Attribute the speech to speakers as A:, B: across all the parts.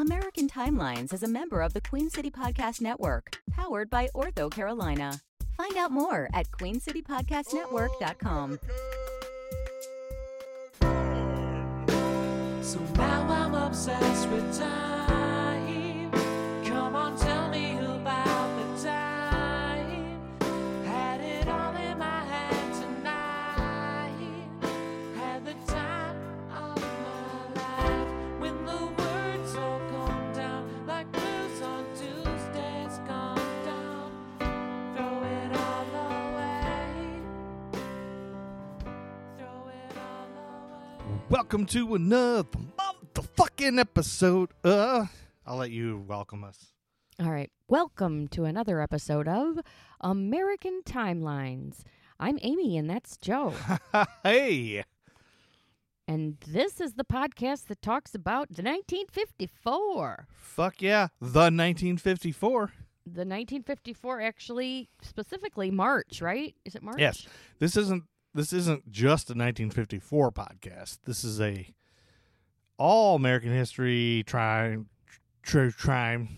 A: American Timelines is a member of the Queen City Podcast Network, powered by Ortho Carolina. Find out more at queencitypodcastnetwork.com.
B: So now I'm obsessed with time.
C: Welcome to another motherfucking episode. Uh, I'll let you welcome us.
D: All right. Welcome to another episode of American Timelines. I'm Amy and that's Joe.
C: hey,
D: and this is the podcast that talks about the 1954.
C: fuck yeah, the 1954.
D: The 1954 actually specifically March, right? Is it March?
C: Yes, this isn't this isn't just a 1954 podcast. This is a all American history crime, true crime,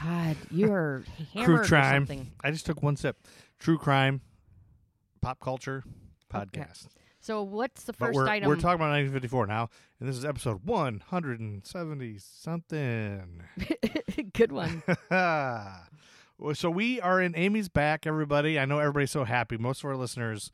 D: God, you're
C: true
D: hammered or
C: crime.
D: something.
C: I just took one sip. True crime, pop culture podcast.
D: So what's the first
C: we're,
D: item?
C: we're talking about 1954 now, and this is episode 170 something.
D: Good one.
C: So we are in Amy's back, everybody. I know everybody's so happy. Most of our listeners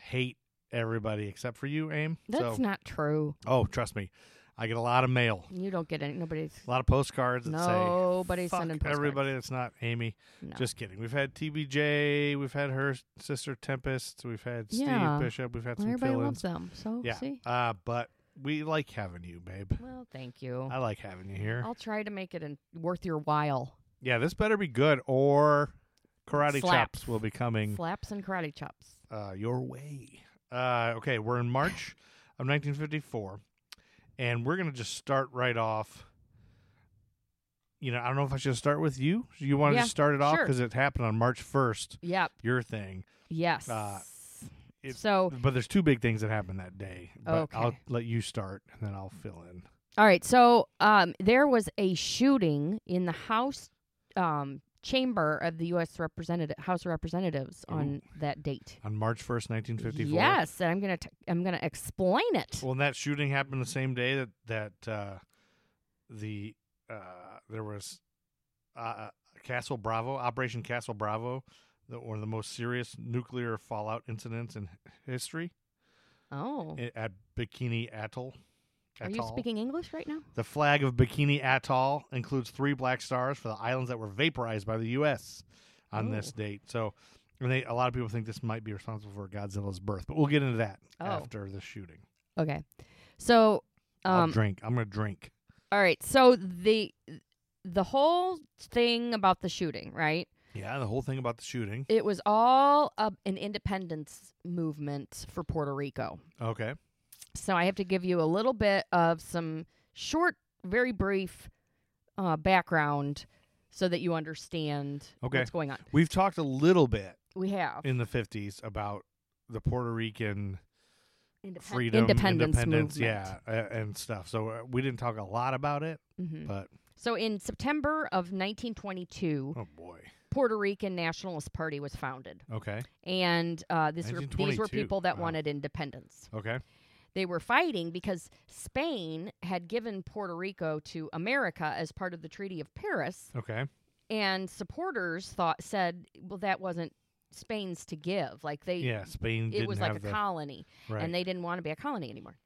C: hate everybody except for you, Aim.
D: That's
C: so,
D: not true.
C: oh, trust me, I get a lot of mail,
D: You don't get any. Nobody's.
C: a lot of postcards that
D: Nobody's
C: say, "Fuck
D: sending postcards."
C: everybody that's not Amy."
D: No.
C: Just kidding. We've had TBJ, we've had her sister Tempest, we've had Steve
D: Yeah.
C: Bishop, we've had some
D: everybody
C: fill-ins.
D: loves them. So
C: Yeah,
D: see.
C: uh, but we like having you, babe.
D: Well, thank you.
C: I like having you here.
D: I'll try to make it in, worth your while.
C: Yeah, this better be good, or karate
D: Slaps.
C: chops will be coming
D: Slaps and karate chops.
C: Uh, your way. Uh, okay, we're in March of 1954, and we're gonna just start right off. You know, I don't know if I should start with you. You want to
D: Yeah,
C: just start it off
D: sure.
C: because it happened on March 1st.
D: Yep.
C: Your thing,
D: Yes.
C: Uh, it-
D: so,
C: but there's two big things that happened that day. But I'll let you start, and then I'll fill in.
D: all right. So, um, there was a shooting in the House um, chamber of the U.S. Representative House of Representatives on that date.
C: On March 1st, 1954.
D: Yes, and I'm gonna t- I'm gonna explain it.
C: Well, that shooting happened the same day that that uh, the uh, there was uh, Castle Bravo, Operation Castle Bravo, the, one of the most serious nuclear fallout incidents in history
D: oh,
C: at Bikini Atoll.
D: Are you speaking English right now?
C: The flag of Bikini Atoll includes three black stars for the islands that were vaporized by the U.S. on this
D: Oh.
C: date. So, and they, a lot of people think this might be responsible for Godzilla's birth, but we'll get into that
D: Oh.
C: after the shooting.
D: Okay. So,
C: I'll
D: um,
C: drink. I'm gonna drink.
D: all right. So the the whole thing about the shooting, right?
C: Yeah, the whole thing about the shooting.
D: It was all uh, an independence movement for Puerto Rico.
C: Okay.
D: So I have to give you a little bit of some short, very brief uh, background so that you understand
C: Okay.
D: what's going on.
C: We've talked a little bit
D: We have
C: in the 50s about the Puerto Rican
D: Independ-
C: freedom,
D: independence,
C: independence,
D: movement.
C: yeah, and stuff. So uh, we didn't talk a lot about it,
D: Mhm.
C: but
D: So in September of 1922,
C: oh boy.
D: Puerto Rican Nationalist Party was founded,
C: Okay.
D: and uh, this were, these were people that
C: wow.
D: wanted independence.
C: Okay.
D: They were fighting because Spain had given Puerto Rico to America as part of the Treaty of Paris,
C: Okay.
D: and supporters thought said, "Well, that wasn't Spain's to give. Like they,
C: Yeah, Spain
D: it was like a
C: the
D: colony,
C: right.
D: and they didn't want to be a colony anymore.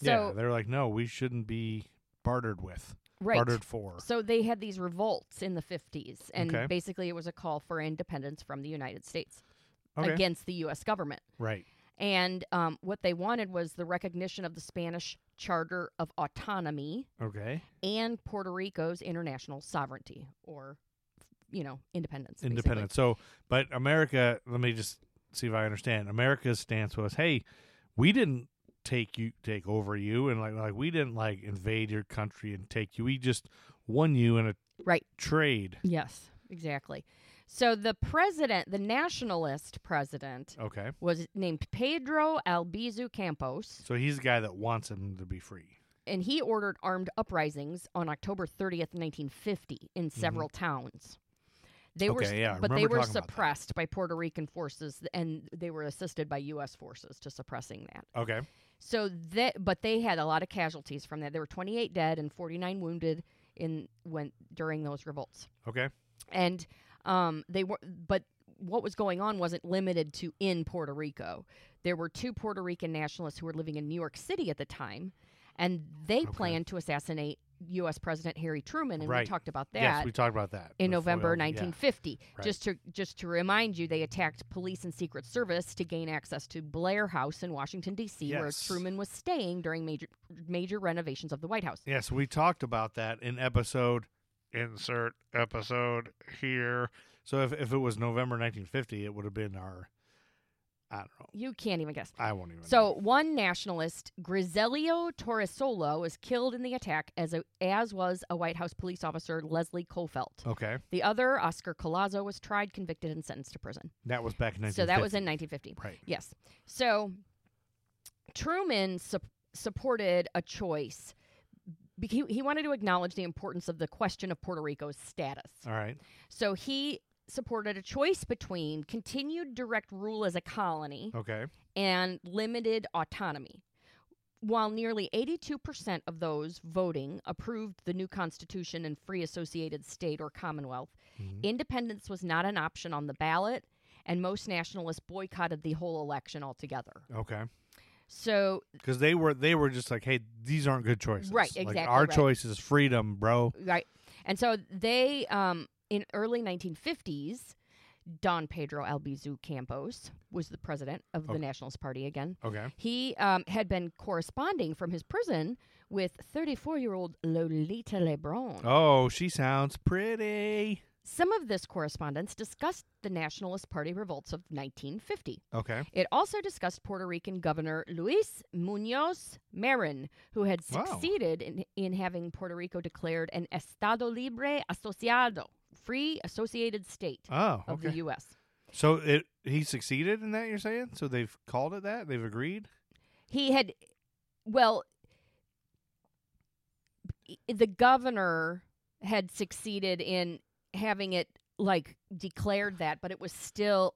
C: yeah,
D: So
C: they're like, no, we shouldn't be bartered with,
D: right,
C: bartered for.
D: So they had these revolts in the 50s, and
C: Okay.
D: basically it was a call for independence from the United States
C: Okay.
D: against the U.S. government.
C: Right.
D: And um, what they wanted was the recognition of the Spanish Charter of Autonomy
C: Okay.
D: and Puerto Rico's international sovereignty, or you know, independence. basically.
C: Independent. So, but America, let me just see if I understand. America's stance was, hey, we didn't take you take over you and like like we didn't like invade your country and take you. We just won you in a
D: Right.
C: trade.
D: Yes, exactly. So the president, the nationalist president,
C: Okay.
D: was named Pedro Albizu Campos.
C: So he's the guy that wants him to be free.
D: and he ordered armed uprisings on October 30th, 1950, in several towns. They were,
C: Mm-hmm. Okay, yeah, I
D: but they
C: remember
D: were
C: talking about that.
D: suppressed by Puerto Rican forces, and they were assisted by U.S. forces to suppressing that.
C: Okay.
D: So that, but they had a lot of casualties from that. There were 28 dead and 49 wounded in when during those revolts.
C: Okay.
D: And um, they were, but what was going on wasn't limited to in Puerto Rico. There were two Puerto Rican nationalists who were living in New York City at the time, and they planned to assassinate U.S. President Harry Truman, and
C: Right.
D: we talked about that
C: Yes, we talked about that
D: in
C: The
D: November
C: foil- yeah.
D: 1950.
C: Right.
D: Just to just to remind you, they attacked police and Secret Service to gain access to Blair House in Washington D.C., where Truman was staying during major major renovations of the White House.
C: Yes, we talked about that in episode insert episode here. So if if it was November 1950, it would have been our I don't know.
D: You can't even guess.
C: I won't even.
D: So one nationalist, Griselio Torresolo, was killed in the attack, as a, as was a White House police officer, Leslie Coffelt.
C: okay,
D: The other, Oscar Collazo, was tried, convicted, and sentenced to prison.
C: that was back in 1950.
D: So that was in 1950.
C: right.
D: Yes. So Truman sup- supported a choice. He, he wanted to acknowledge the importance of the question of Puerto Rico's status.
C: All right.
D: So he supported a choice between continued direct rule as a colony
C: Okay.
D: and limited autonomy. While nearly 82% of those voting approved the new constitution and free associated state or commonwealth,
C: Mhm.
D: independence was not an option on the ballot, and most nationalists boycotted the whole election altogether.
C: Okay.
D: So,
C: Because they were they were just like, hey, these aren't good choices.
D: Right,
C: Like,
D: exactly
C: our
D: right.
C: choice is freedom, bro.
D: right. And so they, um, in early 1950s, Don Pedro Albizu Campos was the president of the
C: Okay.
D: Nationalist Party again.
C: Okay.
D: He um, had been corresponding from his prison with 34 year old Lolita Lebron.
C: Oh, she sounds pretty.
D: Some of this correspondence discussed the Nationalist Party revolts of 1950.
C: Okay.
D: It also discussed Puerto Rican Governor Luis Munoz Marin, who had
C: Wow.
D: succeeded in, in having Puerto Rico declared an Estado Libre Asociado, free associated state
C: Oh,
D: of
C: okay.
D: the U.S.
C: So it he succeeded in that you're saying? So they've called it that? They've agreed?
D: He had, well, the governor had succeeded in having it like declared that, but it was still.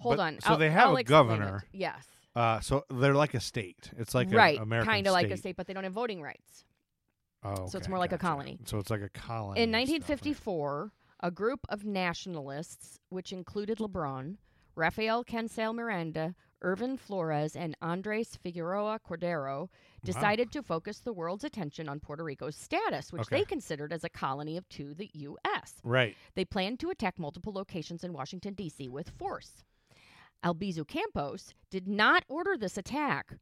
D: Hold
C: But-
D: on.
C: so
D: I'll-
C: they have
D: I'll
C: a
D: explain it.
C: governor.
D: Yes.
C: Uh so they're like a state. It's like
D: right.
C: an American
D: Kind of like a
C: state.
D: but they don't have voting rights.
C: Oh,
D: So it's
C: okay,
D: more like a
C: gotcha.
D: colony.
C: So it's like a colony.
D: In
C: and stuff, right?
D: 1954, a group of nationalists, which included LeBron, Rafael Cancel Miranda, Irvin Flores, and Andres Figueroa Cordero, decided to focus the world's attention on Puerto Rico's status, which
C: Okay.
D: they considered as a colony of to the U.S.
C: Right.
D: They planned to attack multiple locations in Washington, D.C. with force. Albizu Campos did not order this attack,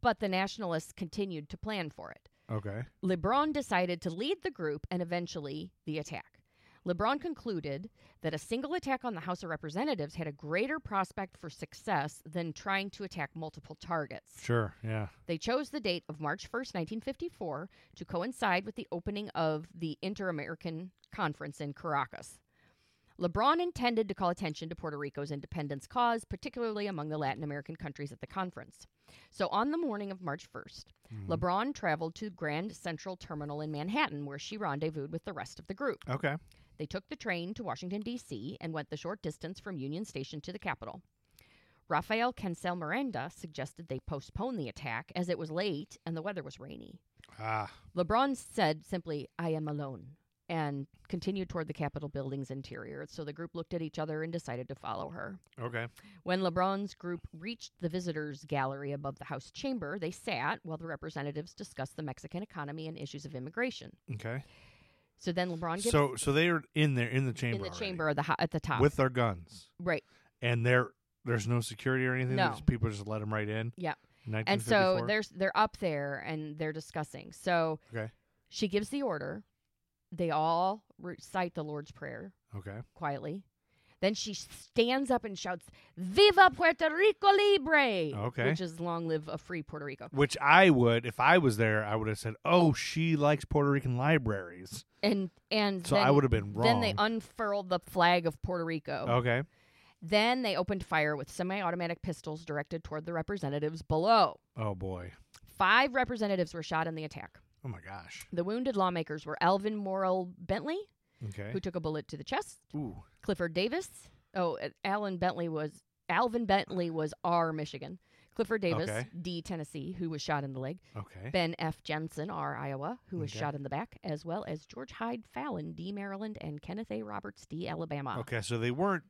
D: but the nationalists continued to plan for it.
C: Okay.
D: LeBron decided to lead the group and eventually the attack. LeBron concluded that a single attack on the House of Representatives had a greater prospect for success than trying to attack multiple targets.
C: Sure. Yeah.
D: They chose the date of March 1st, 1954, to coincide with the opening of the Inter American Conference in Caracas. LeBron intended to call attention to Puerto Rico's independence cause, particularly among the Latin American countries at the conference. So on the morning of March 1st,
C: Mhm.
D: LeBron traveled to Grand Central Terminal in Manhattan, where she rendezvoused with the rest of the group.
C: Okay.
D: They took the train to Washington, D.C., and went the short distance from Union Station to the Capitol. Rafael Cancel Miranda suggested they postpone the attack as it was late and the weather was rainy.
C: Ah.
D: LeBron said simply, I am alone, and continued toward the Capitol building's interior. So the group looked at each other and decided to follow her.
C: Okay.
D: When LeBron's group reached the visitors' gallery above the House chamber, they sat while the representatives discussed the Mexican economy and issues of immigration.
C: Okay.
D: So then LeBron gives
C: So so they're in there in the chamber in
D: the
C: already
D: chamber at the, ho- at the top.
C: with their guns,
D: right.
C: and there there's no security or anything.
D: No.
C: People just let them right in.
D: Yeah. And so
C: 1954?
D: there's they're up there and they're discussing. So
C: Okay.
D: she gives the order. They all recite the Lord's Prayer
C: Okay.
D: quietly. Then she stands up and shouts, "Viva Puerto Rico Libre!"
C: Okay.
D: which is "Long live a free Puerto Rico."
C: Which I would, if I was there, I would have said, "Oh, she likes Puerto Rican libraries."
D: And and
C: So
D: then,
C: I would have been wrong.
D: Then they unfurled the flag of Puerto Rico.
C: okay.
D: Then they opened fire with semi-automatic pistols directed toward the representatives below.
C: Oh boy.
D: Five representatives were shot in the attack.
C: Oh my gosh.
D: The wounded lawmakers were Alvin Morrill Bentley,
C: Okay.
D: who took a bullet to the chest,
C: Ooh.
D: Clifford Davis. Oh, uh, Alan Bentley was Alvin Bentley was R Michigan. Clifford Davis,
C: Okay.
D: D Tennessee, who was shot in the leg.
C: Okay.
D: Ben F. Jensen, R Iowa, who was
C: Okay.
D: shot in the back, as well as George Hyde Fallon, D Maryland, and Kenneth A. Roberts, D Alabama.
C: Okay, so they weren't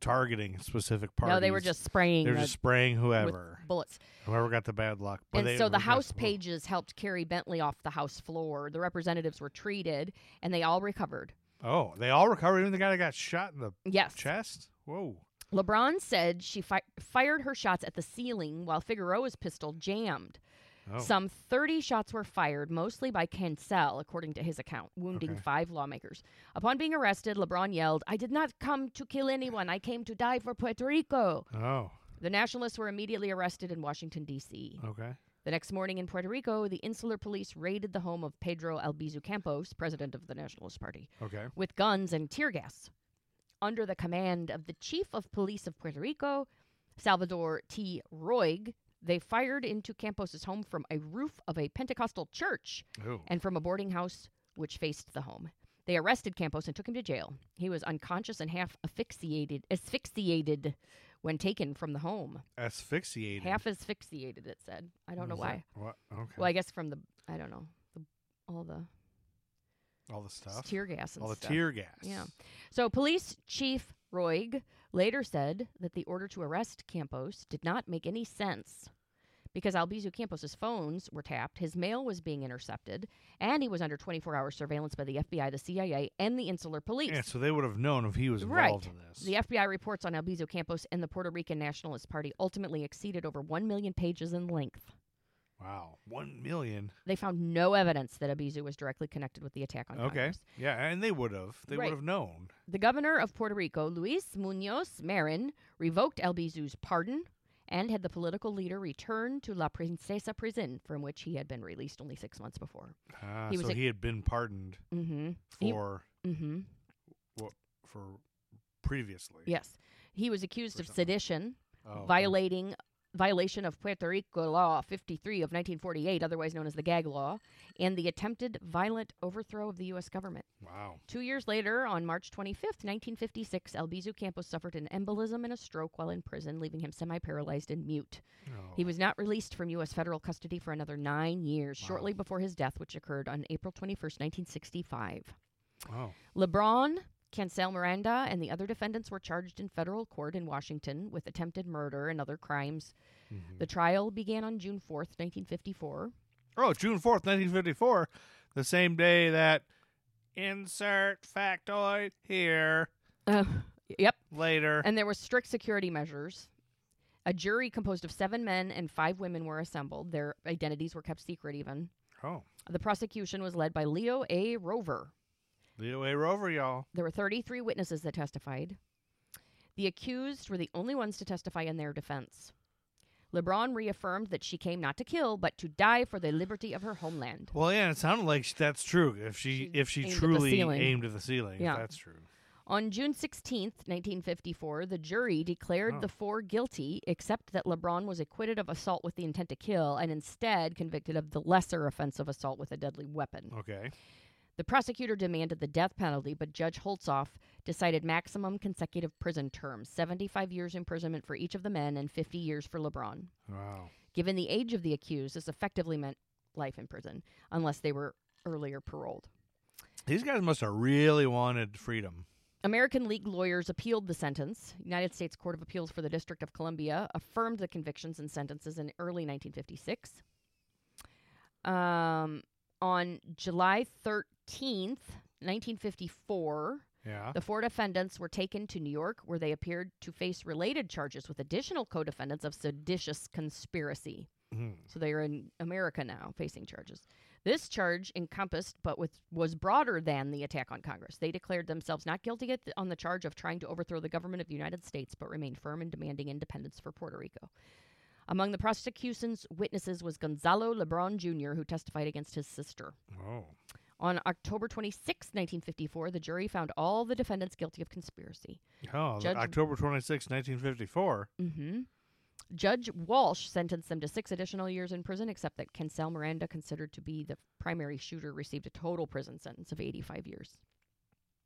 C: targeting specific parties.
D: No, they were just spraying
C: they were just spraying
D: with
C: whoever,
D: bullets.
C: whoever got the bad luck. But
D: and so the House pages helped carry Bentley off the House floor. The representatives were treated, and they all recovered.
C: Oh, they all recovered. Even the guy that got shot in the
D: Yes.
C: chest. Whoa.
D: LeBron said she fi- fired her shots at the ceiling while Figueroa's pistol jammed.
C: Oh.
D: Some 30 shots were fired, mostly by Cancel, according to his account, wounding
C: Okay.
D: five lawmakers. Upon being arrested, LeBron yelled, I did not come to kill anyone. I came to die for Puerto Rico.
C: Oh.
D: The nationalists were immediately arrested in Washington, D.C.
C: Okay.
D: The next morning in Puerto Rico, the insular police raided the home of Pedro Albizu Campos, president of the Nationalist Party,
C: Okay.
D: with guns and tear gas. Under the command of the chief of police of Puerto Rico, Salvador T. Roig, they fired into Campos's home from a roof of a Pentecostal church
C: Oh.
D: and from a boarding house which faced the home. They arrested Campos and took him to jail. He was unconscious and half asphyxiated, asphyxiated when taken from the home.
C: Asphyxiated.
D: Half asphyxiated, it said. I don't know why.
C: that? What? Okay.
D: Well, I guess from the I don't know the, all the
C: all the stuff.
D: tear gas and
C: all the
D: stuff.
C: tear gas.
D: Yeah. So police chief Roig later said that the order to arrest Campos did not make any sense because Albizu Campos's phones were tapped, his mail was being intercepted, and he was under 24-hour surveillance by the FBI, the CIA, and the Insular Police.
C: Yeah, so they would have known if he was
D: Right.
C: involved in this.
D: The FBI reports on Albizu Campos and the Puerto Rican Nationalist Party ultimately exceeded over 1 million pages in length.
C: wow. One million.
D: They found no evidence that Albizu was directly connected with the attack on
C: Okay.
D: Congress.
C: Yeah, and they would have. They
D: Right.
C: would have known.
D: The governor of Puerto Rico, Luis Munoz Marin, revoked Albizu's pardon and had the political leader returned to La Princesa prison, from which he had been released only six months before.
C: Ah,
D: He was
C: so
D: a-
C: he had been pardoned
D: Mm-hmm. He-
C: for
D: Mm-hmm.
C: for previously.
D: Yes. He was accused of
C: something.
D: sedition,
C: Oh, okay.
D: Violation of Puerto Rico Law 53 of 1948, otherwise known as the Gag Law, and the attempted violent overthrow of the U.S. government.
C: Wow.
D: Two years later, on March 25th, 1956, Albizu Campos suffered an embolism and a stroke while in prison, leaving him semi paralyzed and mute.
C: Oh.
D: He was not released from U.S. federal custody for another nine years,
C: Wow.
D: shortly before his death, which occurred on April 21st, 1965.
C: Oh.
D: LeBron, Cancel Miranda, and the other defendants were charged in federal court in Washington with attempted murder and other crimes.
C: Mhm.
D: The trial began on June 4th, 1954.
C: Oh, June fourth, nineteen fifty four, the same day that insert factoid here
D: Uh, yep.
C: later.
D: And there were strict security measures. A jury composed of seven men and five women were assembled. Their identities were kept secret, even.
C: oh,
D: The prosecution was led by Leo A. Rover.
C: Leo A. Rover, y'all.
D: There were 33 witnesses that testified. The accused were the only ones to testify in their defense. LeBron reaffirmed that she came not to kill, but to die for the liberty of her homeland.
C: Well, yeah, it sounded like that's true. If she,
D: She
C: if she
D: aimed at the
C: truly
D: ceiling.
C: aimed at the ceiling,
D: Yeah.
C: that's true.
D: On June 16th, 1954, the jury declared the four guilty, except that LeBron was acquitted of assault with the intent to kill and instead convicted of the lesser offense of assault with a deadly weapon.
C: Okay.
D: The prosecutor demanded the death penalty, but Judge Holtzoff decided maximum consecutive prison terms 75 years imprisonment for each of the men and 50 years for LeBron.
C: Wow.
D: Given the age of the accused, this effectively meant life in prison, unless they were earlier paroled.
C: These guys must have really wanted freedom.
D: American League lawyers appealed the sentence. United States Court of Appeals for the District of Columbia affirmed the convictions and sentences in early 1956. Um, on July 13th, 1954,
C: Yeah.
D: the four defendants were taken to New York, where they appeared to face related charges with additional co defendants of seditious conspiracy.
C: Mhm.
D: So they are in America now facing charges. This charge encompassed, but with, was broader than the attack on Congress. They declared themselves not guilty the- on the charge of trying to overthrow the government of the United States, but remained firm in demanding independence for Puerto Rico. Among the prosecution's witnesses was Gonzalo Lebron Jr., who testified against his sister.
C: Oh.
D: On October 26, 1954, the jury found all the defendants guilty of conspiracy.
C: Oh,
D: Judge-
C: October 26, 1954.
D: Mm-hmm. Judge Walsh sentenced them to six additional years in prison, except that Cancel Miranda, considered to be the primary shooter, received a total prison sentence of 85 years.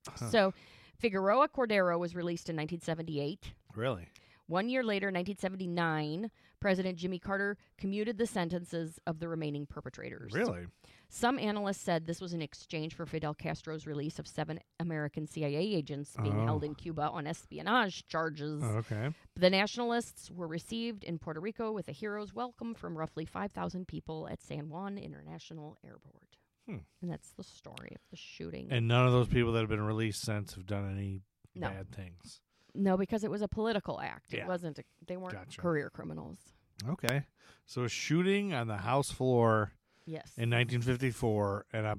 C: Huh.
D: So, Figueroa Cordero was released in 1978.
C: Really?
D: One year later, 1979, President Jimmy Carter commuted the sentences of the remaining perpetrators.
C: Really?
D: Some analysts said this was in exchange for Fidel Castro's release of seven American CIA agents being
C: Oh.
D: held in Cuba on espionage charges.
C: Okay.
D: The nationalists were received in Puerto Rico with a hero's welcome from roughly 5,000 people at San Juan International Airport.
C: Hmm.
D: And that's the story of the shooting.
C: And none of those people that have been released since have done any
D: No.
C: bad things.
D: No, because it was a political act.
C: Yeah.
D: It wasn't. A, they weren't
C: Gotcha.
D: career criminals.
C: Okay. So a shooting on the House floor
D: Yes.
C: in 1954, and I,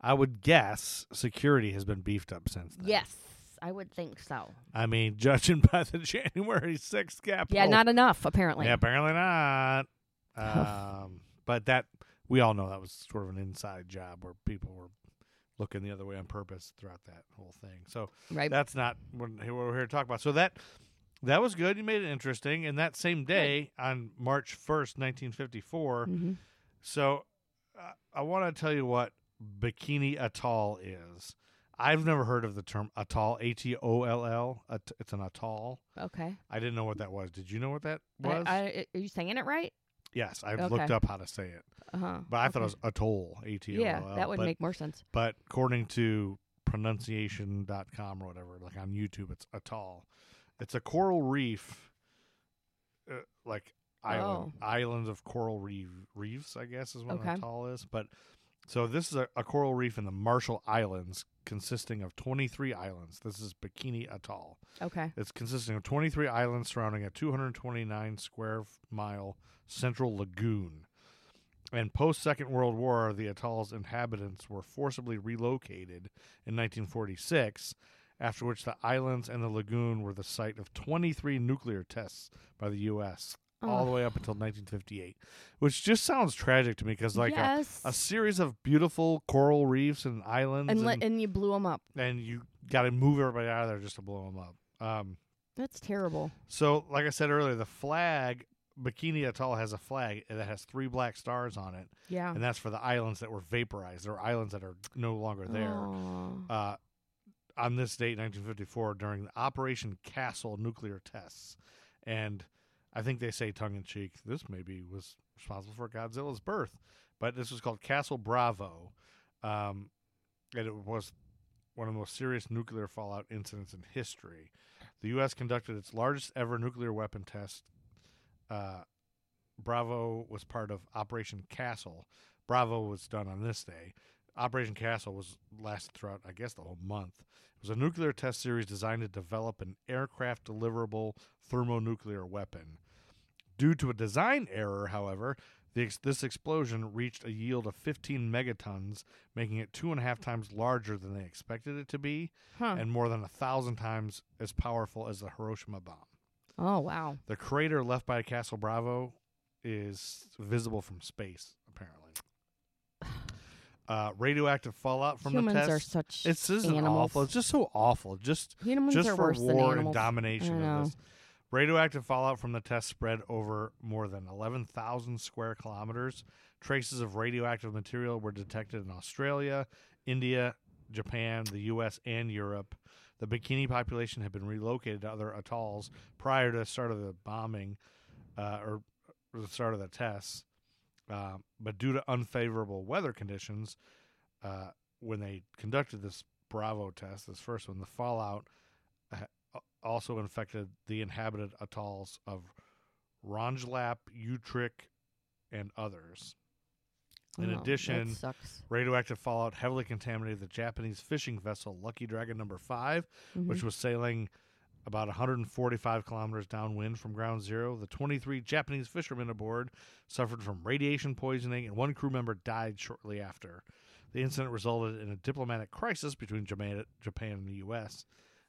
C: I would guess security has been beefed up since then.
D: yes, I would think so.
C: I mean, judging by the January 6th Capitol.
D: Yeah, not enough apparently.
C: Yeah, apparently not. Um, but that we all know that was sort of an inside job where people were looking the other way on purpose throughout that whole thing. So
D: right.
C: that's not what we're here to talk about. So that that was good. You made it interesting. And that same day on March 1st, 1954.
D: hmm
C: So uh, I want to tell you what Bikini Atoll is. I've never heard of the term atoll, A T O L L. It's an atoll.
D: Okay.
C: I didn't know what that was. Did you know what that
D: I,
C: was?
D: I, are you saying it right?
C: Yes, I
D: Okay.
C: looked up how to say it,
D: Uh huh.
C: but I thought it was atoll, A T O L.
D: Yeah, that would
C: but,
D: make more sense.
C: But according to pronunciation.com or whatever, like on YouTube, it's atoll. It's a coral reef, uh, like island,
D: Oh.
C: islands of coral reef, reefs, I guess is what
D: Okay.
C: atoll is. But so this is a, a coral reef in the Marshall Islands, consisting of 23 islands. This is Bikini Atoll.
D: Okay.
C: It's consisting of 23 islands surrounding a 229 square mile central lagoon. And post Second World War, the atoll's inhabitants were forcibly relocated in 1946, after which the islands and the lagoon were the site of 23 nuclear tests by the U.S. all the way up until 1958, which just sounds tragic to me because like a,
D: yes.
C: a series of beautiful coral reefs and islands,
D: and,
C: and,
D: let, and you blew them up.
C: and you got to move everybody out of there just to blow them up. Um,
D: That's terrible.
C: so, like I said earlier, the flag Bikini Atoll has a flag that has three black stars on it,
D: Yeah.
C: and that's for the islands that were vaporized. There are islands that are no longer there.
D: Aw.
C: Uh, on this date, 1954, during the Operation Castle nuclear tests, and I think they say tongue in cheek, this maybe was responsible for Godzilla's birth, but this was called Castle Bravo, um, and it was one of the most serious nuclear fallout incidents in history. The U.S. conducted its largest ever nuclear weapon test. Uh, Bravo was part of Operation Castle. Bravo was done on this day. Operation Castle was lasted throughout, I guess, the whole month. It was a nuclear test series designed to develop an aircraft deliverable thermonuclear weapon. Due to a design error, however, the ex- this explosion reached a yield of 15 megatons, making it two and a half times larger than they expected it to be,
D: Huh.
C: and more than a thousand times as powerful as the Hiroshima bomb.
D: oh wow.
C: The crater left by Castle Bravo is visible from space, apparently. Uh, radioactive fallout from
D: Humans
C: the
D: are such
C: It's just awful. It's just so awful. Just
D: Humans
C: just
D: are
C: for
D: worse than
C: war and
D: animals.
C: domination
D: I know.
C: of this. Radioactive fallout from the test spread over more than 11,000 square kilometers. Traces of radioactive material were detected in Australia, India, Japan, the U.S., and Europe. The bikini population had been relocated to other atolls prior to the start of the bombing uh, or, the start of the tests. Uh, but due to unfavorable weather conditions, uh, when they conducted this Bravo test, this first one, the fallout also infected the inhabited atolls of Rongelap, Utirik, and others. In
D: Oh,
C: addition, radioactive fallout heavily contaminated the Japanese fishing vessel Lucky Dragon Number 5, which
D: Mhm.
C: was sailing about 145 kilometers downwind from ground zero. The 23 Japanese fishermen aboard suffered from radiation poisoning, and one crew member died shortly after. The incident resulted in a diplomatic crisis between Japan and the U.S.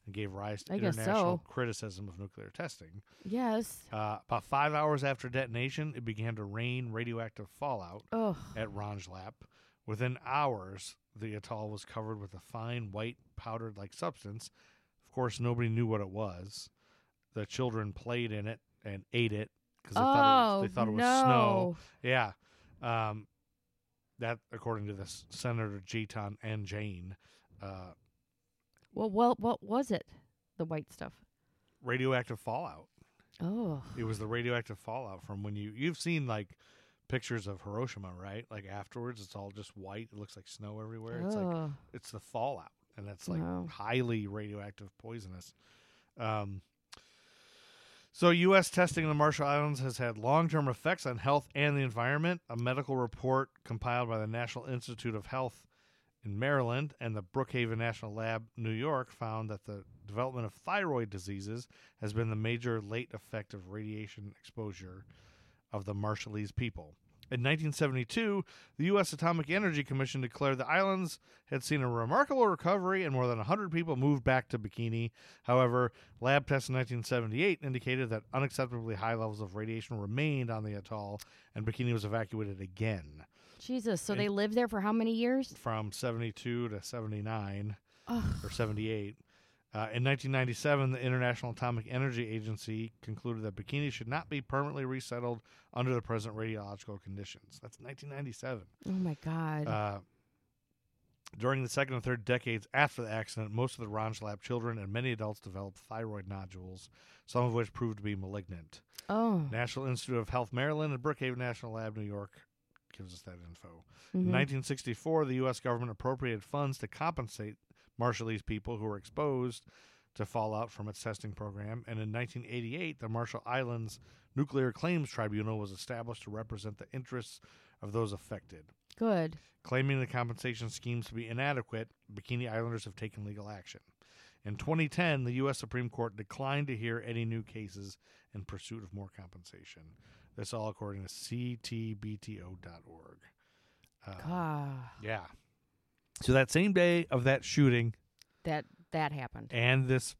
C: and gave rise to
D: I
C: international
D: so.
C: criticism of nuclear testing.
D: Yes.
C: Uh, about five hours after detonation, it began to rain radioactive fallout
D: Oh.
C: at Rongelap. Within hours, the atoll was covered with a fine white powdered like substance. Of course, nobody knew what it was. The children played in it and ate it, because they,
D: oh
C: thought it was, they thought it was
D: no.
C: snow. Yeah. Um, that, according to this Senator Jeton Anjain, uh,
D: Well, well, what was it? The white stuff.
C: radioactive fallout.
D: Oh.
C: It was the radioactive fallout from when you you've seen like pictures of Hiroshima, right? Like afterwards, it's all just white. It looks like snow everywhere. It's like it's the fallout, and that's like
D: Wow.
C: highly radioactive, poisonous. Um, so, U.S. testing in the Marshall Islands has had long-term effects on health and the environment. A medical report compiled by the National Institute of Health in Maryland and the Brookhaven National Lab, New York, found that the development of thyroid diseases has been the major late effect of radiation exposure of the Marshallese people. In 1972, the U.S. Atomic Energy Commission declared the islands had seen a remarkable recovery and more than 100 people moved back to Bikini. However, lab tests in 1978 indicated that unacceptably high levels of radiation remained on the atoll, and Bikini was evacuated again
D: Jesus. So they lived there for how many years?
C: from 72 to 79
D: Ugh.
C: or 78. Uh, in 1997, the International Atomic Energy Agency concluded that Bikini should not be permanently resettled under the present radiological conditions. That's 1997.
D: Oh my God.
C: Uh, during the second and third decades after the accident, most of the Rongelap children and many adults developed thyroid nodules, some of which proved to be malignant.
D: oh.
C: National Institute of Health Maryland and Brookhaven National Lab New York gives us that info. In
D: Mhm.
C: 1964, the U.S. government appropriated funds to compensate Marshallese people who were exposed to fallout from its testing program. And in 1988, the Marshall Islands Nuclear Claims Tribunal was established to represent the interests of those affected.
D: Good.
C: Claiming the compensation schemes to be inadequate, Bikini Islanders have taken legal action. In 2010, the U.S. Supreme Court declined to hear any new cases in pursuit of more compensation. This all according to ctbto.org. Uh,
D: God.
C: yeah. So that same day of that shooting
D: That that happened.
C: and this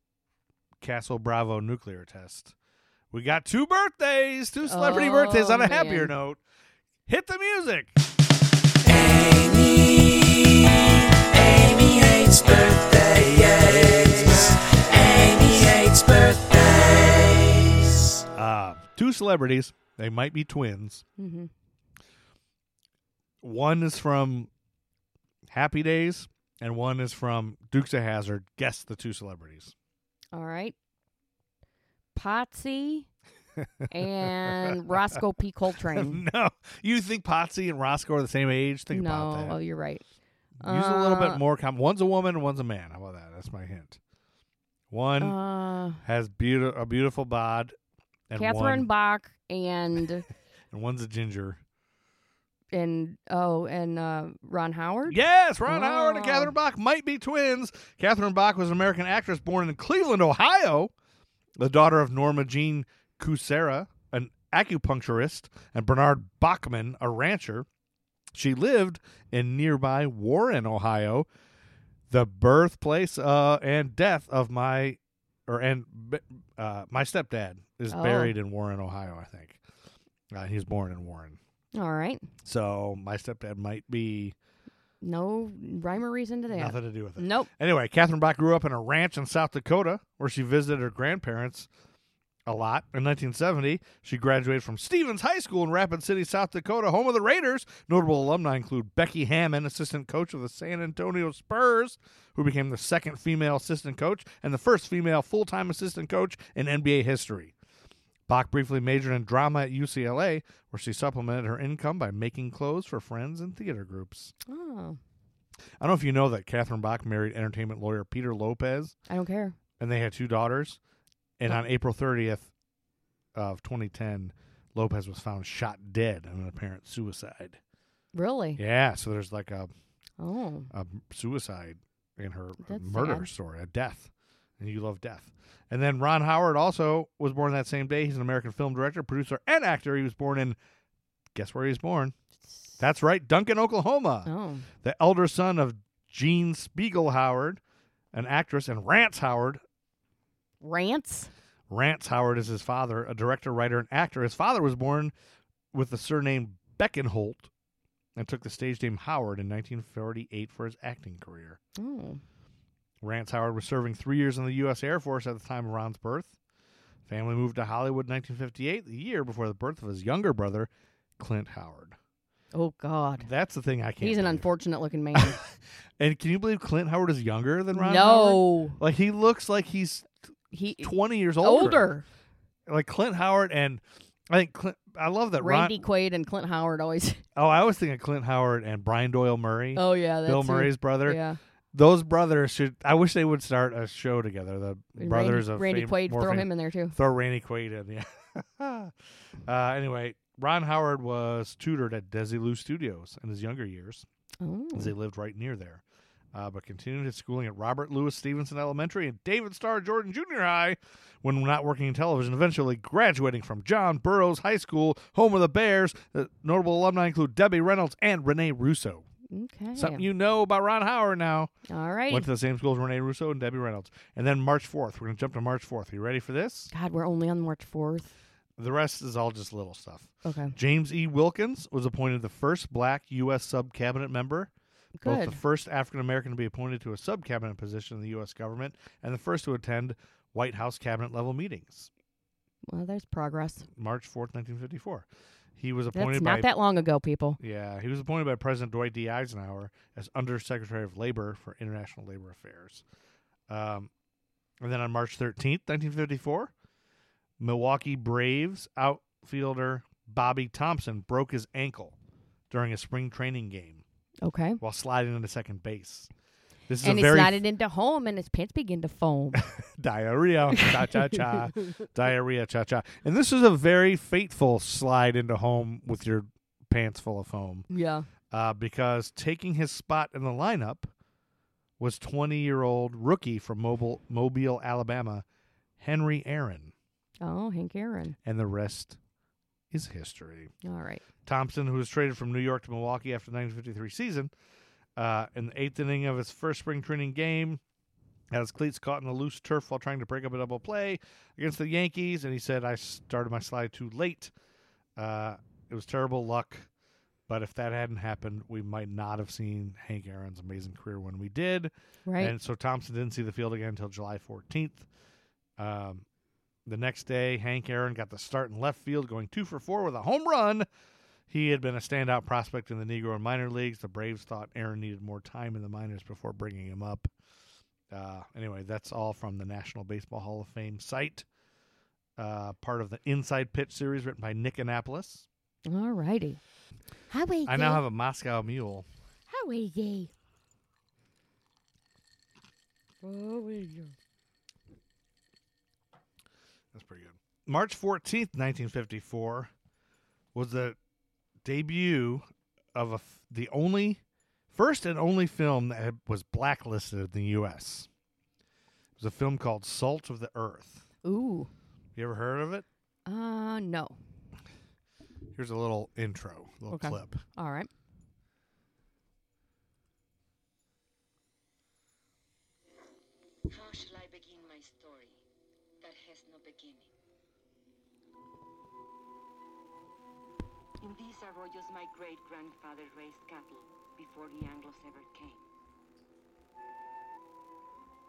C: Castle Bravo nuclear test, we got two birthdays, two celebrity
D: Oh,
C: birthdays on a happier
D: man.
C: note. Hit the music.
B: Amy, Amy
C: celebrities. They might be twins.
D: Mm-hmm.
C: One is from Happy Days, and one is from Dukes of Hazzard. Guess the two celebrities.
D: All right. Potsy and Roscoe P. Coltrane.
C: no, you think Potsy and Roscoe are the same age? Think
D: no,
C: about that.
D: oh, you're right.
C: Use a little
D: Uh,
C: bit more. Com- one's a woman and one's a man. How about that? That's my hint. One
D: Uh,
C: has beauti- a beautiful bod, and
D: Catherine
C: one,
D: Bach and
C: and one's a ginger.
D: and oh and uh, Ron Howard.
C: Yes, Ron Howard and
D: Oh.
C: Catherine Bach might be twins. Catherine Bach was an American actress born in Cleveland, Ohio, the daughter of Norma Jean Kucera, an acupuncturist, and Bernard Bachman, a rancher. She lived in nearby Warren, Ohio, the birthplace uh, and death of my, or and uh, my stepdad is
D: Oh.
C: buried in Warren, Ohio. I think uh, he was born in Warren.
D: All right.
C: So my stepdad might be
D: No rhyme or reason to that.
C: nothing to do with it.
D: Nope.
C: Anyway, Catherine Bach grew up in a ranch in South Dakota where she visited her grandparents a lot. In 1970, she graduated from Stevens High School in Rapid City, South Dakota, home of the Raiders. Notable alumni include Becky Hammon, assistant coach of the San Antonio Spurs, who became the second female assistant coach and the first female full time assistant coach in NBA history. Bach briefly majored in drama at UCLA, where she supplemented her income by making clothes for friends and theater groups.
D: Oh,
C: I don't know if you know that Catherine Bach married entertainment lawyer Peter Lopez,
D: I don't care.
C: and they had two daughters. And
D: Oh.
C: on April 30th of 2010, Lopez was found shot dead in an apparent suicide.
D: Really?
C: Yeah, so there's like a,
D: Oh,
C: a suicide in her
D: That's
C: murder
D: sad.
C: story, a death. And you love death. And then Ron Howard also was born that same day. He's an American film director, producer, and actor. He was born in, guess where he was born? That's right, Duncan, Oklahoma
D: oh,
C: the elder son of Jean Spiegel Howard, an actress, and Rance Howard.
D: Rance?
C: Rance Howard is his father, a director, writer, and actor. His father was born with the surname Beckenholt and took the stage name Howard in 1948 for his acting career.
D: Oh,
C: Rance Howard was serving three years in the U.S. Air Force at the time of Ron's birth. Family moved to Hollywood in 1958, the year before the birth of his younger brother, Clint Howard.
D: Oh God.
C: That's the thing I can't.
D: He's an
C: believe.
D: unfortunate looking man.
C: And can you believe Clint Howard is younger than Ron? Howard?
D: no.
C: Like he looks like he's
D: He
C: 20 years older.
D: older.
C: Like Clint Howard and I think Clint. I love that
D: Randy
C: Ron.
D: Quaid and Clint Howard always.
C: Oh, I always think of Clint Howard and Brian Doyle Murray,
D: Oh yeah, that's
C: Bill Murray's brother.
D: Yeah.
C: Those brothers should. I wish they would start a show together. The
D: And
C: brothers of
D: Randy
C: fame,
D: Quaid. Throw
C: fam-
D: him in there too.
C: Throw Randy Quaid in, yeah. uh, anyway, Ron Howard was tutored at Desilu Studios in his younger years,
D: Oh.
C: as they lived right near there. Uh, but continued his schooling at Robert Louis Stevenson Elementary and David Starr Jordan Junior High when not working in television, eventually graduating from John Burroughs High School, home of the Bears. Uh, notable alumni include Debbie Reynolds and Renee Russo.
D: Okay.
C: Something you know about Ron Howard now.
D: All right.
C: Went to the same school as Renee Russo and Debbie Reynolds. And then March 4th. We're going to jump to March 4th. Are You ready for this?
D: God, we're only on March fourth.
C: The rest is all just little stuff.
D: Okay.
C: James E. Wilkins was appointed the first black U.S. sub cabinet member, both the first African American to be appointed to a sub cabinet position in the U.S. government, and the first to attend White House cabinet level meetings.
D: Well, there's progress.
C: March 4th, 1954. He was appointed That's
D: not
C: by
D: that long ago, people.
C: yeah, he was appointed by President Dwight D. Eisenhower as Undersecretary of Labor for International Labor Affairs. Um, and then on March 13th, 1954, Milwaukee Braves outfielder Bobby Thomson broke his ankle during a spring training game
D: Okay.
C: while sliding into second base. This is
D: And
C: very
D: slided into home, and his pants begin to foam.
C: diarrhea, cha cha cha, diarrhea, cha cha. And this is a very fateful slide into home with your pants full of foam.
D: yeah.
C: uh, because taking his spot in the lineup was 20 year old rookie from Mobile, Mobile, Alabama, Henry Aaron.
D: Oh, Hank Aaron.
C: And the rest is history.
D: All right.
C: Thomson, who was traded from New York to Milwaukee after the 1953 season, uh, in the eighth inning of his first spring training game, had his cleats caught in the loose turf while trying to break up a double play against the Yankees, and he said, "I started my slide too late. Uh, it was terrible luck, but if that hadn't happened, we might not have seen Hank Aaron's amazing career when we did."
D: Right.
C: And so Thomson didn't see the field again until July 14th. Um, the next day, Hank Aaron got the start in left field, going two for four with a home run. He had been a standout prospect in the Negro and minor leagues. The Braves thought Aaron needed more time in the minors before bringing him up. Uh, anyway, that's all from the National Baseball Hall of Fame site. Uh, part of the Inside Pitch series written by Nick Annapolis.
D: All righty. How are
C: I now have a Moscow Mule.
D: How are ye? How are you?
C: That's pretty good. March 14th, 1954 was the debut of a f- the only first and only film that was blacklisted in the US. It was a film called Salt of the Earth.
D: Ooh.
C: You ever heard of it?
D: Uh, no.
C: Here's a little intro, little
D: Okay.
C: clip.
D: All right.
E: How shall These arroyos, my great grandfather raised cattle before the Anglos ever came.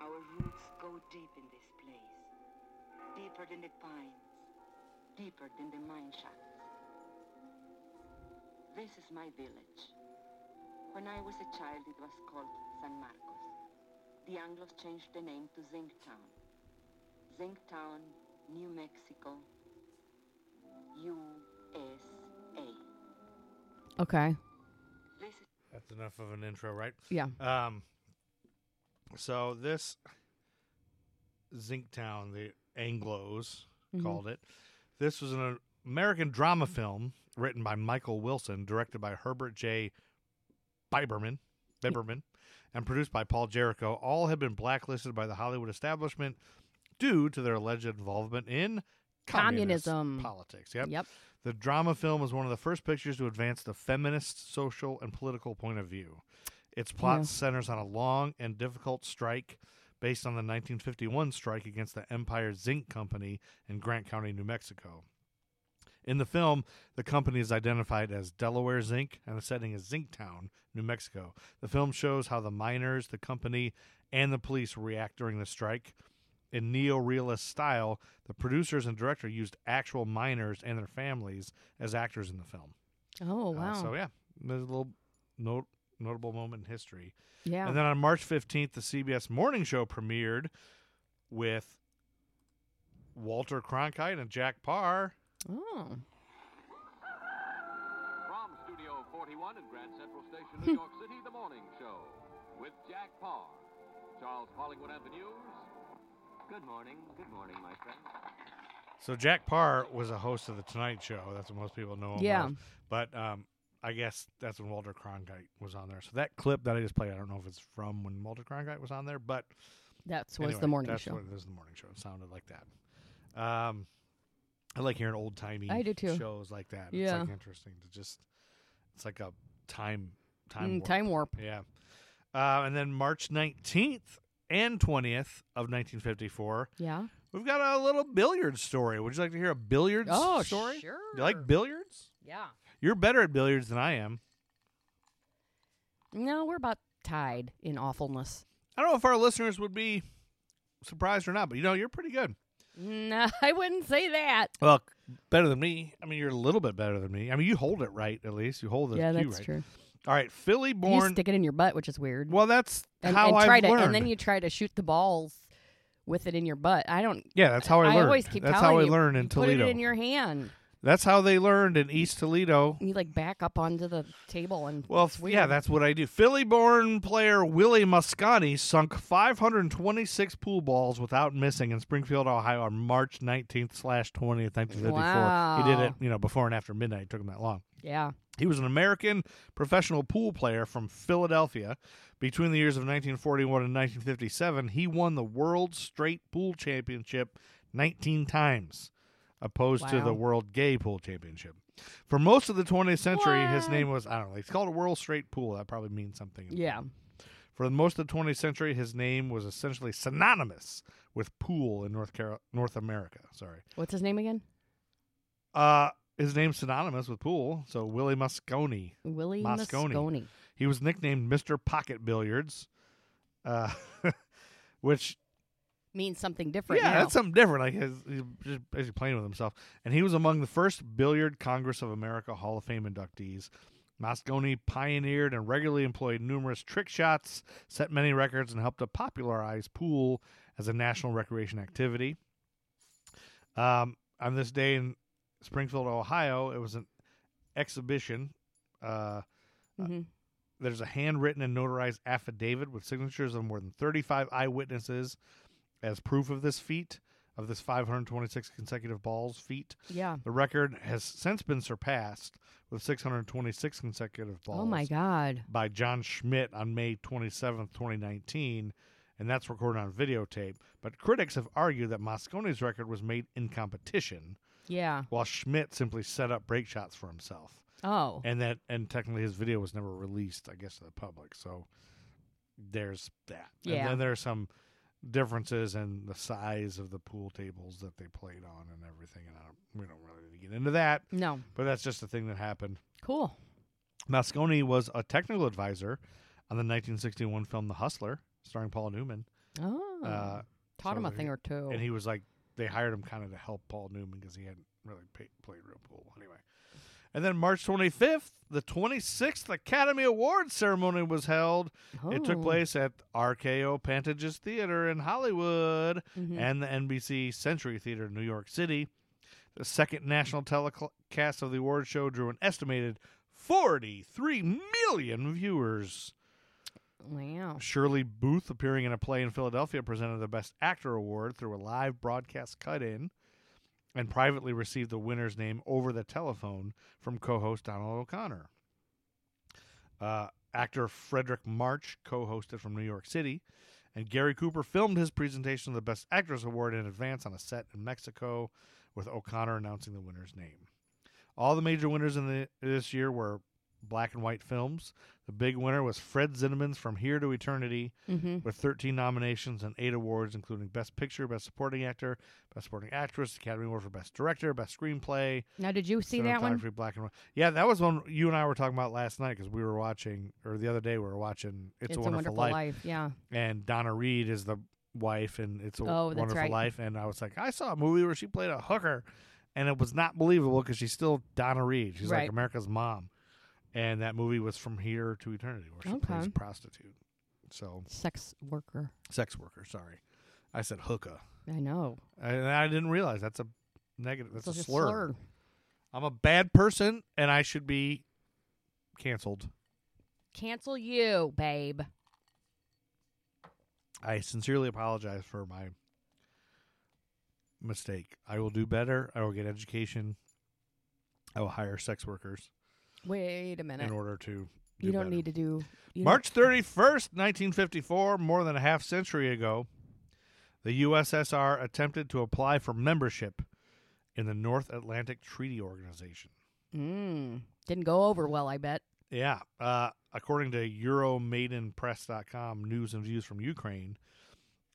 E: Our roots go deep in this place, deeper than the pines, deeper than the mine shafts. This is my village. When I was a child, it was called San Marcos the Anglos changed the name to Zinktown. Zinktown, New Mexico, USA.
D: Okay.
C: That's enough of an intro, right?
D: Yeah.
C: Um, so this Zinktown, the Anglos
D: Mhm.
C: called it. This was an American drama film written by Michael Wilson, directed by Herbert J. Biberman, Biberman, and produced by Paul Jarrico. All had been blacklisted by the Hollywood establishment due to their alleged involvement in communist
D: Communism.
C: politics. Yep.
D: Yep.
C: The drama film was one of the first pictures to advance the feminist, social, and political point of view. Its plot
D: Yeah.
C: centers on a long and difficult strike based on the 1951 strike against the Empire Zinc Company in Grant County, New Mexico. In the film, the company is identified as Delaware Zinc, and the setting is Zinktown, New Mexico. The film shows how the miners, the company, and the police react during the strike. In neo-realist style. The producers and director used actual miners and their families as actors in the film.
D: Oh
C: Uh,
D: wow.
C: so yeah, there's a little note, notable moment in history.
D: yeah.
C: And then on March 15th, the CBS morning show premiered with Walter Cronkite and Jack Paar.
D: oh.
F: From Studio 41 in Grand Central Station, New York City, The Morning Show with Jack Paar. Charles Collingwood at the news. Good morning. Good morning, my friend.
C: So Jack Paar was a host of the Tonight Show. That's what most people know him
D: Yeah.
C: as. But um, I guess that's when Walter Cronkite was on there. So that clip that I just played, I don't know if it's from when Walter Cronkite was on there, but
D: That's was
C: anyway,
D: the morning
C: that's
D: show.
C: What it is the morning show. It sounded like that. Um, I like hearing old timey
D: I do too.
C: shows like that. It's
D: Yeah.
C: like interesting to just. It's like a time time
D: Mm,
C: warp.
D: time warp.
C: Yeah. Uh, and then March 19th and 20th of 1954,
D: Yeah.
C: we've got a little billiards story. Would you like to hear a billiards
D: Oh,
C: story?
D: sure.
C: You like billiards?
D: Yeah.
C: You're better at billiards than I am.
D: No, we're about tied in awfulness.
C: I don't know if our listeners would be surprised or not, but you know, you're pretty good.
D: No, I wouldn't say that.
C: Well, better than me. I mean, you're a little bit better than me. I mean, you hold it right at least. You hold the
D: yeah,
C: cue
D: that's
C: right.
D: true.
C: All right, Philly born.
D: You stick it in your butt, which is weird.
C: well, that's
D: and,
C: how
D: and
C: I
D: try to,
C: learned.
D: and then you try to shoot the balls with it in your butt. I don't.
C: yeah, that's how I learned.
D: I always keep
C: that's
D: telling
C: how I
D: you,
C: learned in
D: you put it in your hand.
C: That's how they learned in East Toledo.
D: You like back up onto the table and.
C: Well, yeah, that's what I do. Philly-born player Willie Mosconi sunk 526 pool balls without missing in Springfield, Ohio, on March 19th slash 20th, 1954. He did it, you know, before and after midnight. It took him that long.
D: Yeah.
C: He was an American professional pool player from Philadelphia. Between the years of 1941 and 1957, he won the World Straight Pool Championship 19 times, opposed to the World Gay Pool Championship. For most of the 20th century, his name was, I don't know, it's called a World Straight Pool. That probably means something.
D: Yeah.
C: For most of the 20th century, his name was essentially synonymous with pool in North Car- North America. Sorry.
D: What's his name again?
C: Uh, his name's synonymous with pool, so Willie Mosconi.
D: Willie
C: Mosconi.
D: Mosconi.
C: He was nicknamed Mr. Pocket Billiards, uh, which
D: Means something different.
C: yeah,
D: now.
C: that's something different. Like his, he's just basically playing with himself. And he was among the first Billiard Congress of America Hall of Fame inductees. Mosconi pioneered and regularly employed numerous trick shots, set many records, and helped to popularize pool as a national recreation activity. Um, on this day in Springfield, Ohio, it was an exhibition. Uh,
D: Mhm.
C: there's a handwritten and notarized affidavit with signatures of more than 35 eyewitnesses as proof of this feat, of this 526 consecutive balls feat.
D: Yeah.
C: The record has since been surpassed with 626 consecutive balls
D: Oh my God.
C: by John Schmidt on May 27th, 2019, and that's recorded on videotape. But critics have argued that Mosconi's record was made in competition,
D: Yeah.
C: while Schmidt simply set up break shots for himself
D: Oh.
C: and that and technically his video was never released, I guess, to the public. So there's that.
D: Yeah.
C: And then there's some differences in the size of the pool tables that they played on and everything. And I don't, we don't really need to get into that,
D: No.
C: but that's just a thing that happened.
D: Cool.
C: Mosconi was a technical advisor on the 1961 film The Hustler, starring Paul Newman.
D: Oh.
C: Uh,
D: Taught
C: so
D: him a
C: he-
D: thing or two.
C: And he was like, they hired him kind of to help Paul Newman because he hadn't really pay, played real pool anyway. And then March 25th, the 26th Academy Awards ceremony was held. It took
D: Oh.
C: place at RKO Pantages Theater in Hollywood
D: Mhm.
C: and the NBC Century Theater in New York City. The second national telecast of the award show drew an estimated 43 million viewers.
D: Wow.
C: Shirley Booth, appearing in a play in Philadelphia, presented the Best Actor award through a live broadcast cut in and privately received the winner's name over the telephone from co host Donald O'Connor. Uh, actor Fredric March co hosted from New York City, and Gary Cooper filmed his presentation of the Best Actress award in advance on a set in Mexico, with O'Connor announcing the winner's name. All the major winners in the, this year were black and white films. The big winner was Fred Zinnemann's From Here to Eternity,
D: Mm-hmm.
C: with 13 nominations and 8 awards, including Best Picture, Best Supporting Actor, Best Supporting Actress, Academy Award for Best Director, Best Screenplay.
D: Now, did you see that one?
C: Black and white. Yeah, that was one you and I were talking about last night because we were watching, or the other day we were watching It's, a Wonderful, Life.
D: Yeah.
C: and Donna Reed is the wife and It's a
D: Oh,
C: Wonderful
D: right.
C: Life, and I was like, I saw a movie where she played a hooker, and it was not believable because she's still Donna Reed. She's like America's mom, and that movie was From Here to Eternity, where she plays
D: Okay.
C: a prostitute. So
D: Sex worker.
C: sex worker. Sorry, I said hooker,
D: I know.
C: and I didn't realize that's a negative. That's a
D: a
C: slur.
D: slur.
C: I'm a bad person, and I should be canceled.
D: Cancel you, babe.
C: I sincerely apologize for my mistake. I will do better. I will get education. I will hire sex workers
D: Wait a minute.
C: in order to. Do
D: You don't
C: better.
D: need to do. You don't-
C: March 31st, 1954, more than a half century ago, the USSR attempted to apply for membership in the North Atlantic Treaty Organization.
D: Mm, didn't go over well, I bet.
C: Yeah. Uh, according to Euromaidanpress.com, news and views from Ukraine,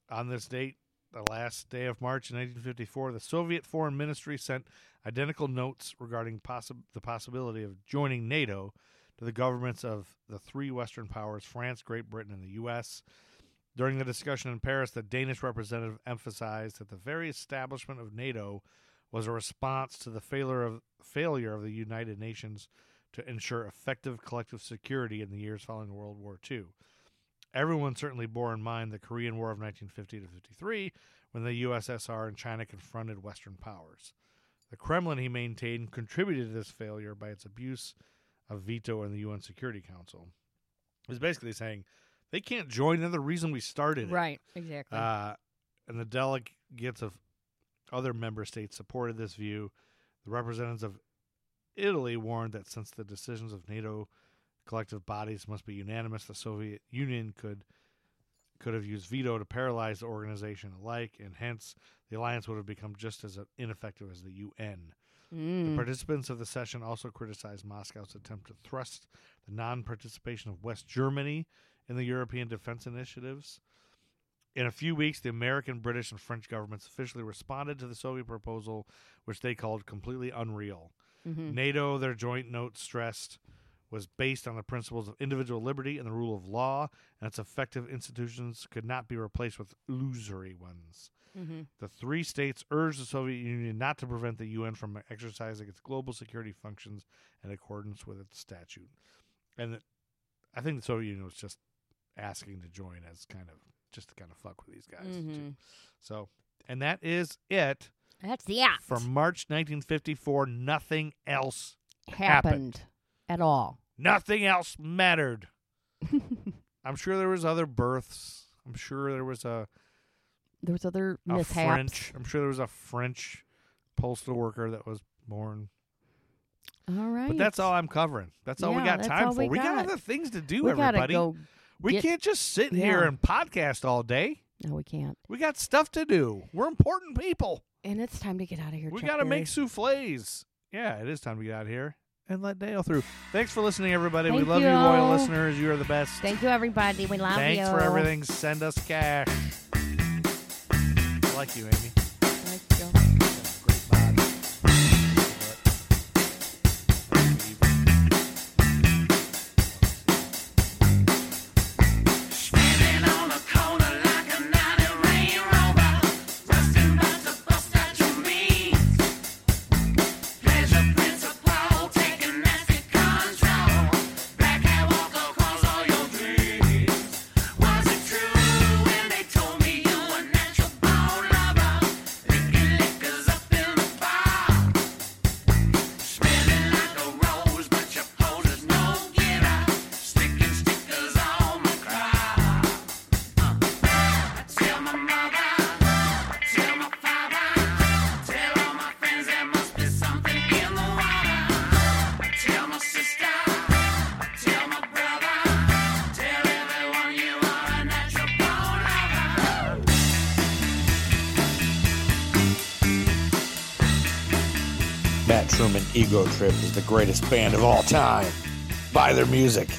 C: on this date, the last day of March in 1954, the Soviet Foreign Ministry sent identical notes regarding possi- the possibility of joining NATO to the governments of the three Western powers France, Great Britain, and the U.S. During the discussion in Paris, the Danish representative emphasized that the very establishment of NATO was a response to the failure of failure of the United Nations to ensure effective collective security in the years following World War II. Everyone certainly bore in mind the Korean War of 1950 to 53 when the USSR and China confronted Western powers. The Kremlin, he maintained, contributed to this failure by its abuse of veto in the UN Security Council. It was basically saying they can't join, they're the reason we started it.
D: Right. Exactly.
C: Uh, and the delegates of other member states supported this view. The representatives of Italy warned that since the decisions of NATO collective bodies must be unanimous, the Soviet Union could could have used veto to paralyze the organization alike, and hence the alliance would have become just as ineffective as the UN. The
D: Mm.
C: participants of the session also criticized Moscow's attempt to thrust the non participation of West Germany in the European defense initiatives. In a few weeks, the American, British, and French governments officially responded to the Soviet proposal, which they called completely unreal.
D: Mhm.
C: NATO, their joint note stressed, was based on the principles of individual liberty and the rule of law, and its effective institutions could not be replaced with illusory ones.
D: Mhm.
C: The three states urged the Soviet Union not to prevent the UN from exercising its global security functions in accordance with its statute. And it, I think the Soviet Union was just asking to join as kind of just to kind of fuck with these guys. too.
D: Mhm.
C: So, and that is it
D: That's the act.
C: for March 1954. Nothing else,
D: happened at all.
C: Nothing else mattered. I'm sure there was other births. I'm sure there was a
D: There was other
C: a
D: mishaps.
C: French. I'm sure there was a French postal worker that was born.
D: All right.
C: But that's all I'm covering. That's all we got time for.
D: we
C: got
D: got.
C: other things to do,
D: we
C: everybody.
D: go.
C: we
D: get-
C: can't just sit here and podcast all day.
D: No, we can't.
C: We got stuff to do. We're important people.
D: And it's time to get out of here.
C: we got to make souffles. Yeah, it is time to get out of here and let Dale through. Thanks for listening, everybody. we love you, loyal listeners. You are the best.
D: Thank you, everybody. We love
C: Thanks
D: you.
C: Thanks for everything. Send us cash. I like you, Amy.
G: Ego Trip is the greatest band of all time. Buy their music.